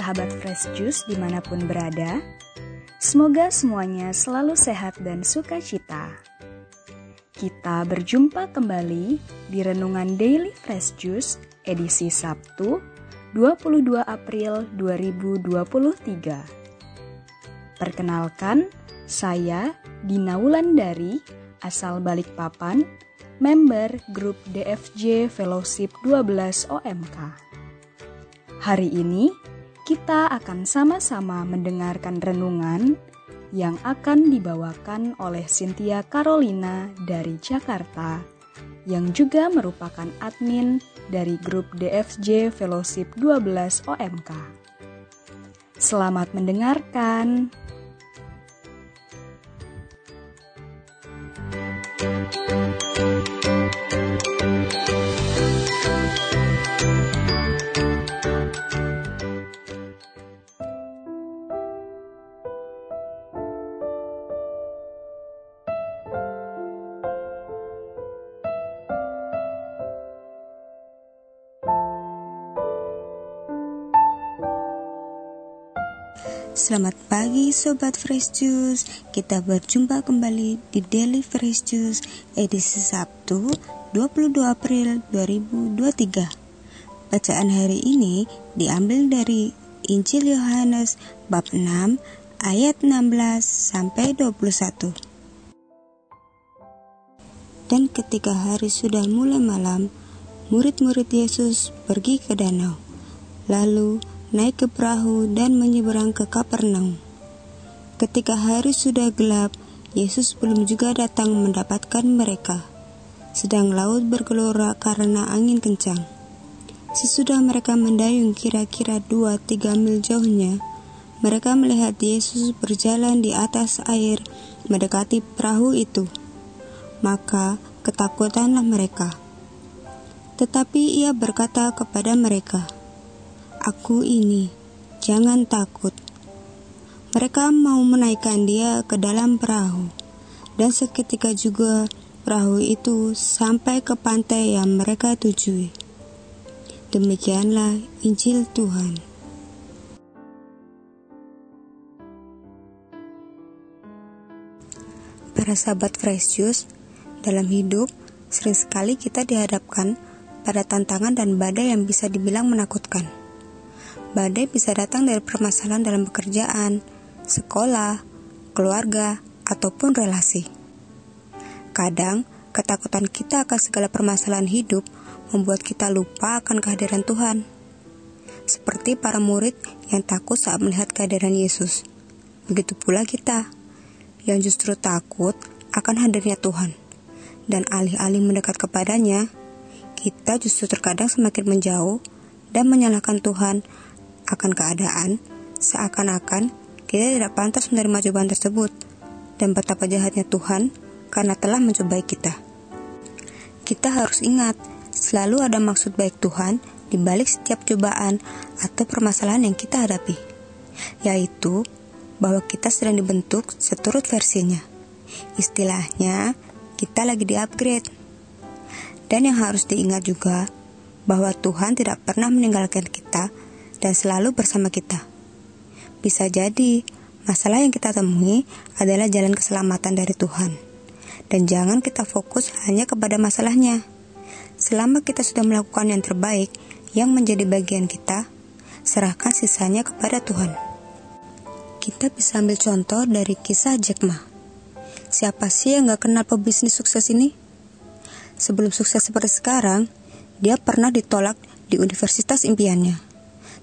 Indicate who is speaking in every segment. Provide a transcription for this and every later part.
Speaker 1: sahabat Fresh Juice di mana pun berada. Semoga semuanya selalu sehat dan sukacita. Kita berjumpa kembali di Renungan Daily Fresh Juice edisi Sabtu 22 April 2023. Perkenalkan, saya Dina Wulandari, asal Balikpapan, member grup DFJ Fellowship 12 OMK. Hari ini kita akan sama-sama mendengarkan renungan yang akan dibawakan oleh Cynthia Carolina dari Jakarta yang juga merupakan admin dari grup DFJ Fellowship 12 OMK. Selamat mendengarkan.
Speaker 2: Selamat pagi Sobat Fresh Juice. Kita berjumpa kembali di Daily Fresh Juice edisi Sabtu 22 April 2023 Bacaan hari ini diambil dari Injil Yohanes bab 6 ayat 16 sampai 21 Dan ketika hari sudah mulai malam murid-murid Yesus pergi ke danau. Lalu naik ke perahu dan menyeberang ke Kapernaum. Ketika hari sudah gelap, Yesus belum juga datang mendapatkan mereka. Sedang laut bergelora karena angin kencang. Sesudah mereka mendayung kira-kira dua tiga mil jauhnya, mereka melihat Yesus berjalan di atas air mendekati perahu itu. Maka ketakutanlah mereka. Tetapi ia berkata kepada mereka, Aku ini, jangan takut. Mereka mau menaikkan dia ke dalam perahu, dan seketika juga perahu itu sampai ke pantai yang mereka tujui. Demikianlah Injil Tuhan. Para sahabat Fresh Juice, dalam hidup sering sekali kita dihadapkan pada tantangan dan badai yang bisa dibilang menakutkan. Badai bisa datang dari permasalahan dalam pekerjaan, sekolah, keluarga, ataupun relasi. Kadang, ketakutan kita akan segala permasalahan hidup membuat kita lupa akan kehadiran Tuhan. Seperti para murid yang takut saat melihat kehadiran Yesus. Begitu pula kita, yang justru takut akan hadirnya Tuhan. Dan alih-alih mendekat kepadanya, kita justru terkadang semakin menjauh dan menyalahkan Tuhan akan keadaan, seakan-akan kita tidak pantas menerima cobaan tersebut, dan betapa jahatnya Tuhan karena telah mencobai kita. Kita harus ingat, selalu ada maksud baik Tuhan di balik setiap cobaan atau permasalahan yang kita hadapi, yaitu bahwa kita sedang dibentuk seturut versinya. Istilahnya, kita lagi di-upgrade. Dan yang harus diingat juga, bahwa Tuhan tidak pernah meninggalkan kita dan selalu bersama kita. Bisa jadi, masalah yang kita temui adalah jalan keselamatan dari Tuhan. Dan jangan kita fokus hanya kepada masalahnya. Selama kita sudah melakukan yang terbaik yang menjadi bagian kita, serahkan sisanya kepada Tuhan. Kita bisa ambil contoh dari kisah Jack Ma. Siapa sih yang gak kenal pebisnis sukses ini? Sebelum sukses seperti sekarang, dia pernah ditolak di universitas impiannya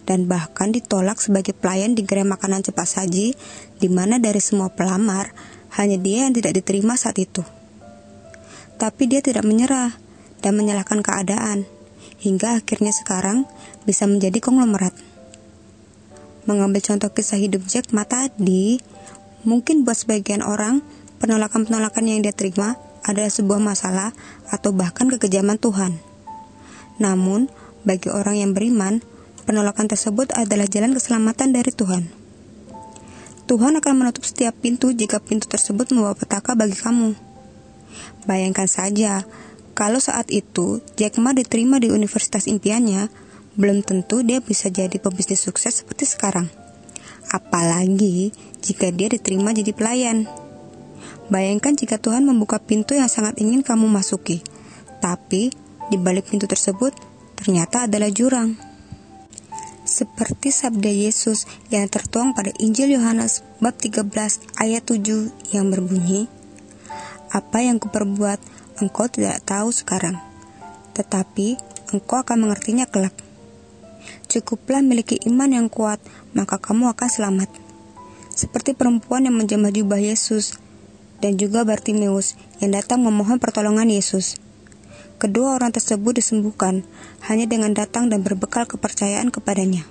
Speaker 2: dan bahkan ditolak sebagai pelayan di gerai makanan cepat saji, di mana dari semua pelamar, hanya dia yang tidak diterima saat itu. Tapi dia tidak menyerah dan menyalahkan keadaan, hingga akhirnya sekarang bisa menjadi konglomerat. Mengambil contoh kisah hidup Jack Ma tadi, mungkin buat sebagian orang, penolakan-penolakan yang dia terima adalah sebuah masalah atau bahkan kekejaman Tuhan. Namun, bagi orang yang beriman, penolakan tersebut adalah jalan keselamatan dari Tuhan. Tuhan akan menutup setiap pintu jika pintu tersebut membawa petaka bagi kamu. Bayangkan saja, kalau saat itu Jack Ma diterima di universitas impiannya, belum tentu dia bisa jadi pebisnis sukses seperti sekarang. Apalagi jika dia diterima jadi pelayan. Bayangkan jika Tuhan membuka pintu yang sangat ingin kamu masuki, tapi di balik pintu tersebut ternyata adalah jurang. Seperti sabda Yesus yang tertuang pada Injil Yohanes bab 13 ayat 7 yang berbunyi, Apa yang kuperbuat engkau tidak tahu sekarang, tetapi engkau akan mengertinya kelak. Cukuplah miliki iman yang kuat, maka kamu akan selamat. Seperti perempuan yang menjamah jubah Yesus, dan juga Bartimeus yang datang memohon pertolongan Yesus. Kedua orang tersebut disembuhkan hanya dengan datang dan berbekal kepercayaan kepadanya.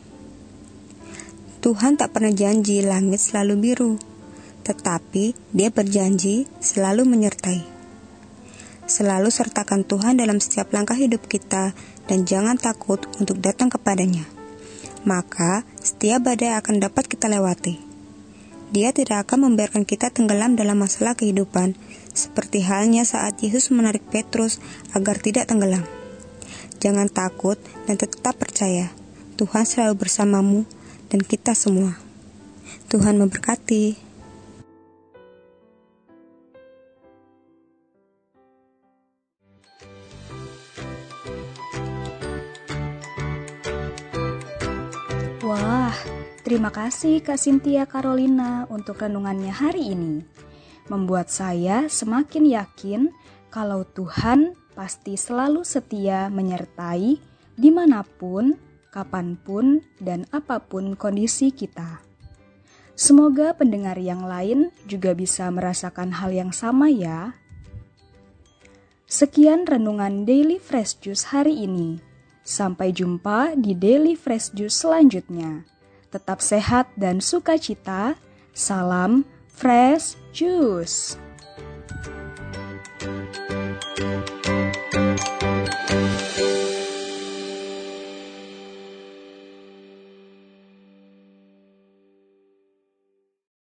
Speaker 2: Tuhan tak pernah janji langit selalu biru, tetapi Dia berjanji selalu menyertai. Selalu sertakan Tuhan dalam setiap langkah hidup kita dan jangan takut untuk datang kepadanya. Maka setiap badai akan dapat kita lewati. Dia tidak akan membiarkan kita tenggelam dalam masalah kehidupan, seperti halnya saat Yesus menarik Petrus agar tidak tenggelam. Jangan takut dan tetap percaya. Tuhan selalu bersamamu dan kita semua. Tuhan memberkati.
Speaker 1: Wah, terima kasih Kak Sintia Carolina untuk renungannya hari ini. Membuat saya semakin yakin kalau Tuhan pasti selalu setia menyertai di mana pun, kapan pun, dan apa pun kondisi kita. Semoga pendengar yang lain juga bisa merasakan hal yang sama ya. Sekian renungan Daily Fresh Juice hari ini. Sampai jumpa di Daily Fresh Juice selanjutnya. Tetap sehat dan sukacita. Salam Fresh Juice.